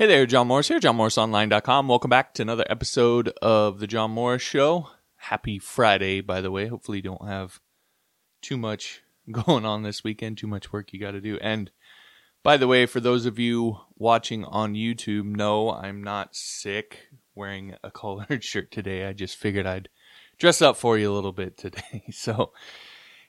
Hey there, John Morris here, johnmorrisonline.com. Welcome back to another episode of The John Morris Show. Happy Friday, by the way. Hopefully, you don't have too much going on this weekend, too much work you got to do. And by the way, for those of you watching on YouTube, no, I'm not sick wearing a collared shirt today. I just figured I'd dress up for you a little bit today. So,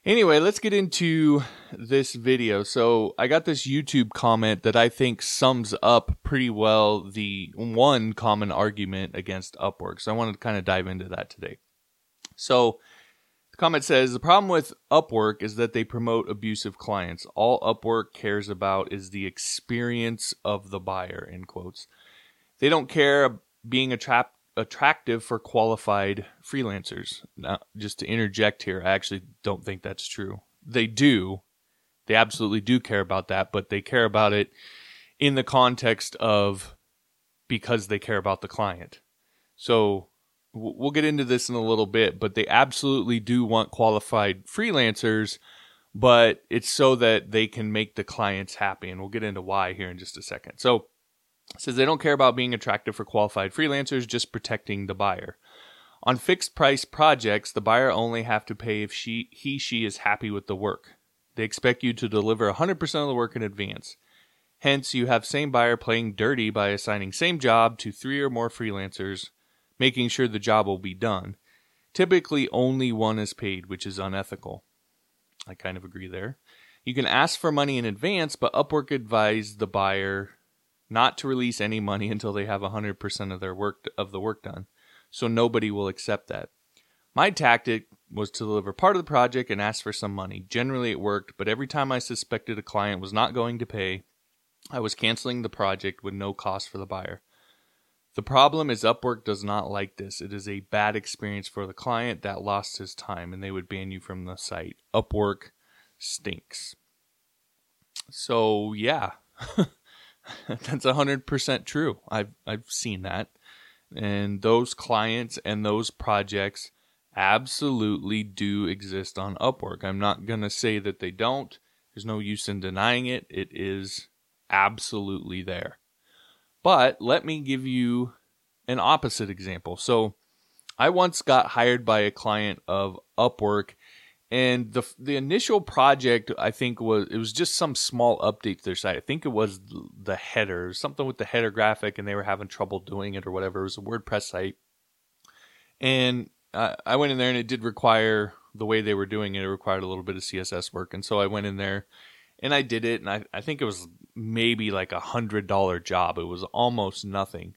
Anyway, let's get into this video. So I got this YouTube comment that I think sums up pretty well the one common argument against Upwork. So I wanted to kind of dive into that today. So the comment says the problem with Upwork is that they promote abusive clients. All Upwork cares about is the experience of the buyer, in quotes. They don't care being a attractive for qualified freelancers. Now, just to interject here, I actually don't think that's true. They do. They absolutely do care about that, but they care about it in the context of because they care about the client. So we'll get into this in a little bit, but they absolutely do want qualified freelancers, but it's so that they can make the clients happy. And we'll get into why here in just a second. So says they don't care about being attractive for qualified freelancers, just protecting the buyer. On fixed price projects, the buyer only have to pay if she he she is happy with the work. They expect you to deliver 100% of the work in advance. Hence, you have same buyer playing dirty by assigning same job to three or more freelancers, making sure the job will be done. Typically, only one is paid, which is unethical. I kind of agree there. You can ask for money in advance, but Upwork advised the buyer not to release any money until they have 100% of their work of the work done. So nobody will accept that. My tactic was to deliver part of the project and ask for some money. Generally it worked, but every time I suspected a client was not going to pay, I was canceling the project with no cost for the buyer. The problem is Upwork does not like this. It is a bad experience for the client that lost his time and they would ban you from the site. Upwork stinks. So, yeah. That's 100% true. I've I've seen that. And those clients and those projects absolutely do exist on Upwork. I'm not going to say that they don't. There's no use in denying it. It is absolutely there. But let me give you an opposite example. So, I once got hired by a client of Upwork and the the initial project I think was it was just some small update to their site. I think it was the header, something with the header graphic, and they were having trouble doing it or whatever. It was a WordPress site, and I, went in there and it did require the way they were doing it. It required a little bit of CSS work, and so I went in there and I did it, and I I think it was maybe like a hundred dollar job. It was almost nothing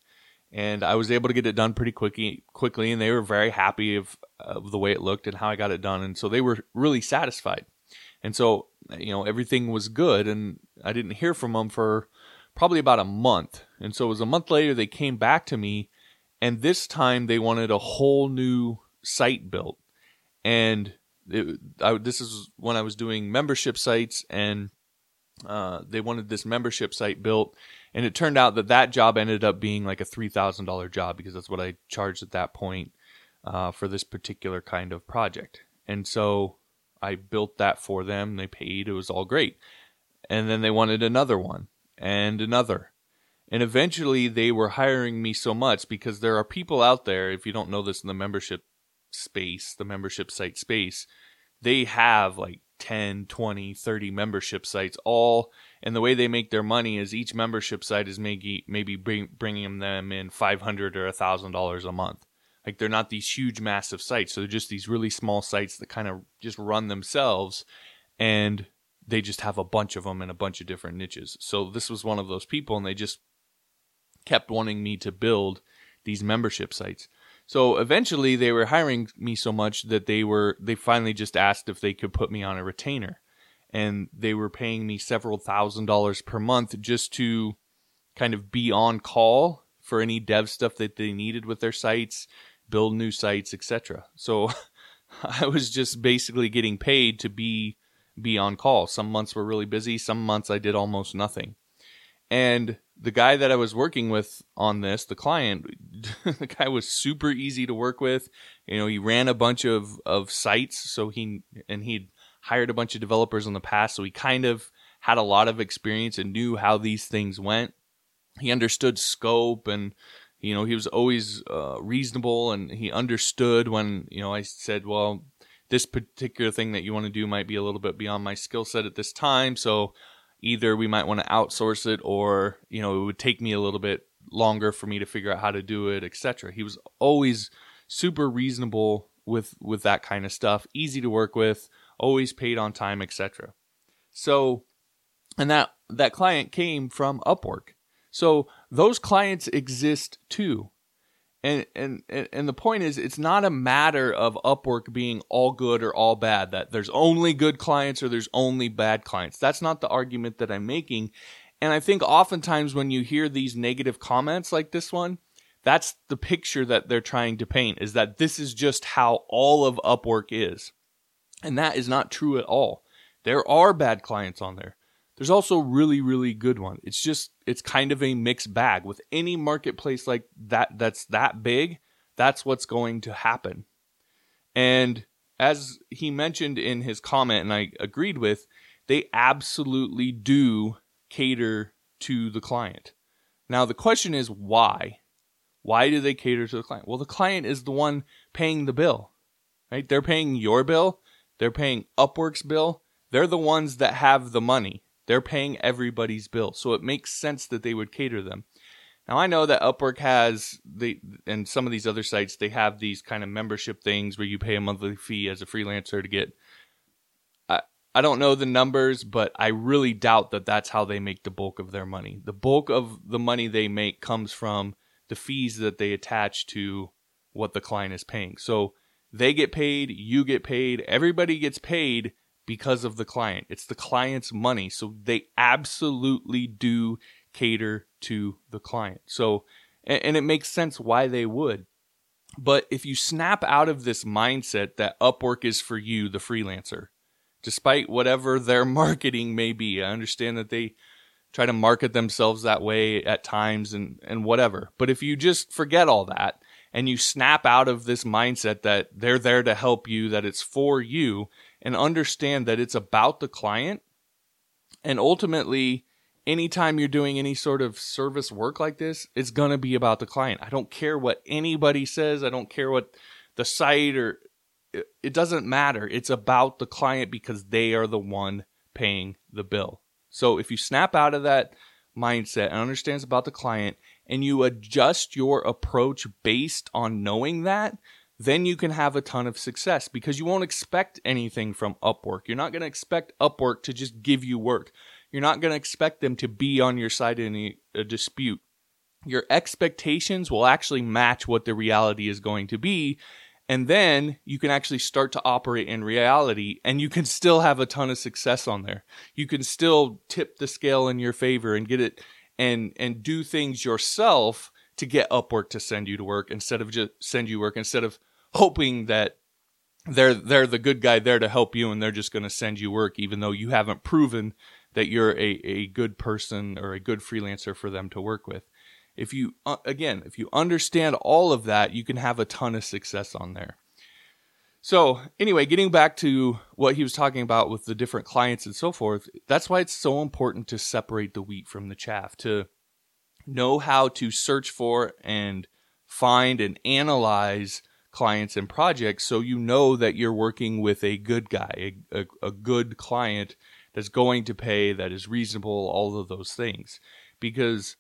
and I was able to get it done pretty quickly. Quickly, and they were very happy of, of the way it looked and how I got it done, and so they were really satisfied. And so, you know, everything was good, and I didn't hear from them for probably about a month. And so, it was a month later they came back to me, and this time they wanted a whole new site built. And it, I, this is when I was doing membership sites, and uh, they wanted this membership site built and it turned out that that job ended up being like a $3,000 job because that's what I charged at that point uh, for this particular kind of project. And so I built that for them. They paid. It was all great. And then they wanted another one and another. And eventually they were hiring me so much because there are people out there, if you don't know this in the membership space, the membership site space, they have like 10, 20, 30 membership sites all and the way they make their money is each membership site is maybe maybe bring, bringing them in 500 or $1000 a month. Like they're not these huge massive sites so they're just these really small sites that kind of just run themselves and they just have a bunch of them in a bunch of different niches. So this was one of those people and they just kept wanting me to build these membership sites so eventually they were hiring me so much that they were they finally just asked if they could put me on a retainer and they were paying me several thousand dollars per month just to kind of be on call for any dev stuff that they needed with their sites, build new sites, etc. So I was just basically getting paid to be be on call. Some months were really busy, some months I did almost nothing. And the guy that I was working with on this, the client, the guy was super easy to work with. You know, he ran a bunch of of sites, so he and he'd hired a bunch of developers in the past, so he kind of had a lot of experience and knew how these things went. he understood scope and you know he was always uh, reasonable and he understood when you know I said, well, this particular thing that you want to do might be a little bit beyond my skill set at this time, so either we might want to outsource it or you know it would take me a little bit longer for me to figure out how to do it, etc. He was always super reasonable with with that kind of stuff, easy to work with, always paid on time, etc. So, and that that client came from Upwork. So those clients exist too. And, and and the point is it's not a matter of Upwork being all good or all bad that there's only good clients or there's only bad clients. That's not the argument that I'm making. And I think oftentimes when you hear these negative comments like this one, that's the picture that they're trying to paint is that this is just how all of Upwork is. And that is not true at all. There are bad clients on there. There's also really, really good one. It's just it's kind of a mixed bag. With any marketplace like that that's that big, that's what's going to happen. And as he mentioned in his comment, and I agreed with, they absolutely do cater to the client. Now the question is why? Why do they cater to the client? Well, the client is the one paying the bill. Right? They're paying your bill, they're paying Upwork's bill. They're the ones that have the money. They're paying everybody's bill. So it makes sense that they would cater them. Now I know that Upwork has the and some of these other sites they have these kind of membership things where you pay a monthly fee as a freelancer to get I I don't know the numbers, but I really doubt that that's how they make the bulk of their money. The bulk of the money they make comes from the fees that they attach to what the client is paying. So they get paid, you get paid, everybody gets paid because of the client. It's the client's money. So they absolutely do cater to the client. So, and, and, it makes sense why they would. But if you snap out of this mindset that Upwork is for you, the freelancer, despite whatever their marketing may be, I understand that they try to market themselves that way at times and, and whatever. But if you just forget all that and you snap out of this mindset that they're there to help you, that it's for you, and understand that it's about the client. And ultimately, anytime you're doing any sort of service work like this, it's going to be about the client. I don't care what anybody says, I don't care what the site or it doesn't matter. It's about the client because they are the one paying the bill. So if you snap out of that mindset and understands about the client and you adjust your approach based on knowing that, then you can have a ton of success because you won't expect anything from Upwork. You're not going to expect Upwork to just give you work. You're not going to expect them to be on your side in a, a, dispute. Your expectations will actually match what the reality is going to be. And then you can actually start to operate in reality and you can still have a ton of success on there. You can still tip the scale in your favor and get it and, and do things yourself to get Upwork to send you to work instead of just send you work instead of hoping that they're they're the good guy there to help you and they're just going to send you work even though you haven't proven that you're a, a good person or a good freelancer for them to work with. If you uh, again, if you understand all of that, you can have a ton of success on there. So, anyway, getting back to what he was talking about with the different clients and so forth, that's why it's so important to separate the wheat from the chaff, to know how to search for and find and analyze clients and projects so you know that you're working with a good guy, a, a, a, good client that's going to pay, that is reasonable, all of those things. Because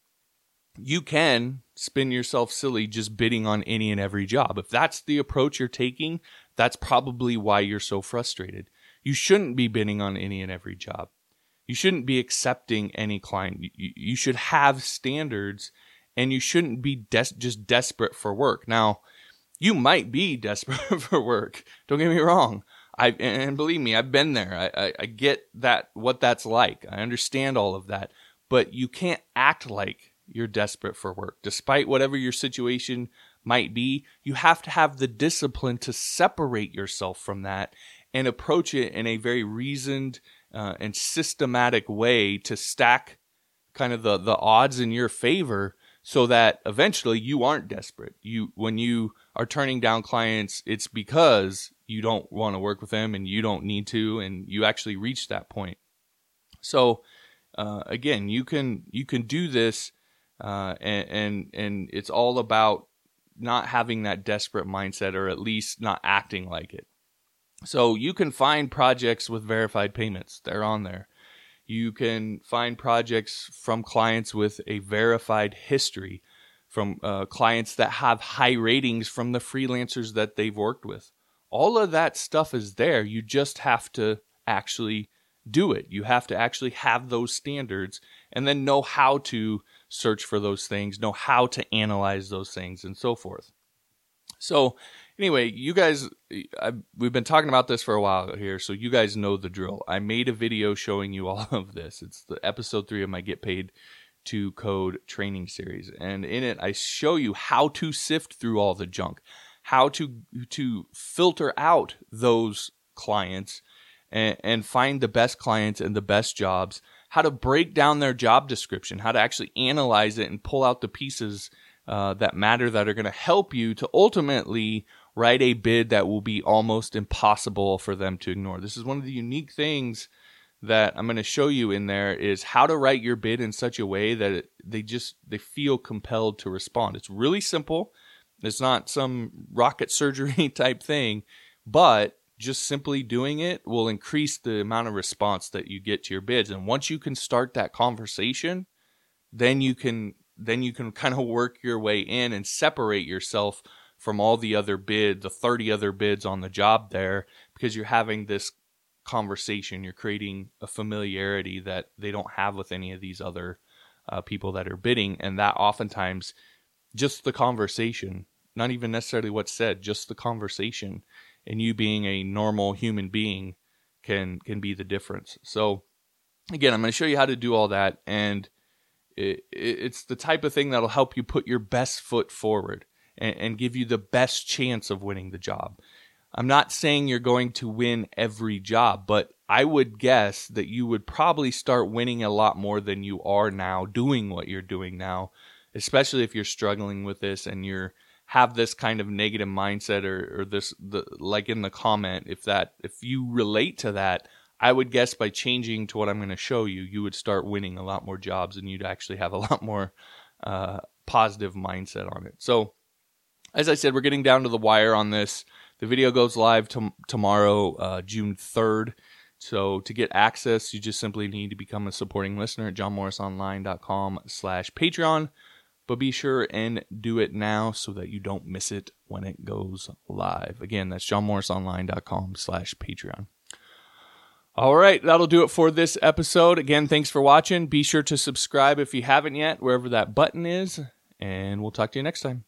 you can spin yourself silly just bidding on any and every job. If that's the approach you're taking, that's probably why you're so frustrated. You shouldn't be bidding on any and every job. You shouldn't be accepting any client. You, you should have standards and you shouldn't be des- just desperate for work. Now, you might be desperate for work. Don't get me wrong. I and believe me, I've been there. I, I, I get that what that's like. I understand all of that, but you can't act like you're desperate for work, despite whatever your situation might be. You have to have the discipline to separate yourself from that and approach it in a very reasoned uh, and systematic way to stack kind of the the odds in your favor so that eventually you aren't desperate. You when you are turning down clients, it's because you don't want to work with them and you don't need to, and you actually reach that point. So uh, again, you can you can do this uh, and, and and it's all about not having that desperate mindset, or at least not acting like it. So you can find projects with verified payments; they're on there. You can find projects from clients with a verified history, from uh, clients that have high ratings from the freelancers that they've worked with. All of that stuff is there. You just have to actually do it. You have to actually have those standards and then know how to search for those things, know how to analyze those things, and so forth. So, anyway, you guys, I, we've been talking about this for a while here, so you guys know the drill. I made a video showing you all of this. It's the episode three of my Get Paid to Code training series, and in it, I show you how to sift through all the junk, how to to filter out those clients and, and find the best clients and the best jobs, how to break down their job description, how to actually analyze it and pull out the pieces uh, that matter that are going to help you to ultimately write a bid that will be almost impossible for them to ignore. This is one of the unique things that I'm going to show you in there is how to write your bid in such a way that it, they just they feel compelled to respond. It's really simple. It's not some rocket surgery type thing, but just simply doing it will increase the amount of response that you get to your bids. And once you can start that conversation then you can then you can kind of work your way in and separate yourself from all the other bid the 30 other bids on the job there because you're having this conversation. You're creating a familiarity that they don't have with any of these other uh, people that are bidding. And that oftentimes just the conversation not even necessarily what's said just the conversation and you being a normal human being can can be the difference. So again, I'm going to show you how to do all that, and it, it's the type of thing that'll help you put your best foot forward and, and give you the best chance of winning the job. I'm not saying you're going to win every job, but I would guess that you would probably start winning a lot more than you are now doing what you're doing now, especially if you're struggling with this and you're have this kind of negative mindset or, or this the like in the comment if that if you relate to that i would guess by changing to what i'm going to show you you would start winning a lot more jobs and you'd actually have a lot more uh, positive mindset on it. So as i said we're getting down to the wire on this. The video goes live to, tomorrow uh, june 3rd so to get access you just simply need to become a supporting listener at johnmorrisonline.com slash patreon but be sure and do it now so that you don't miss it when it goes live. Again, that's johnmorrisonline.com slash Patreon. All right, that'll do it for this episode. Again, thanks for watching. Be sure to subscribe if you haven't yet, wherever that button is, and we'll talk to you next time.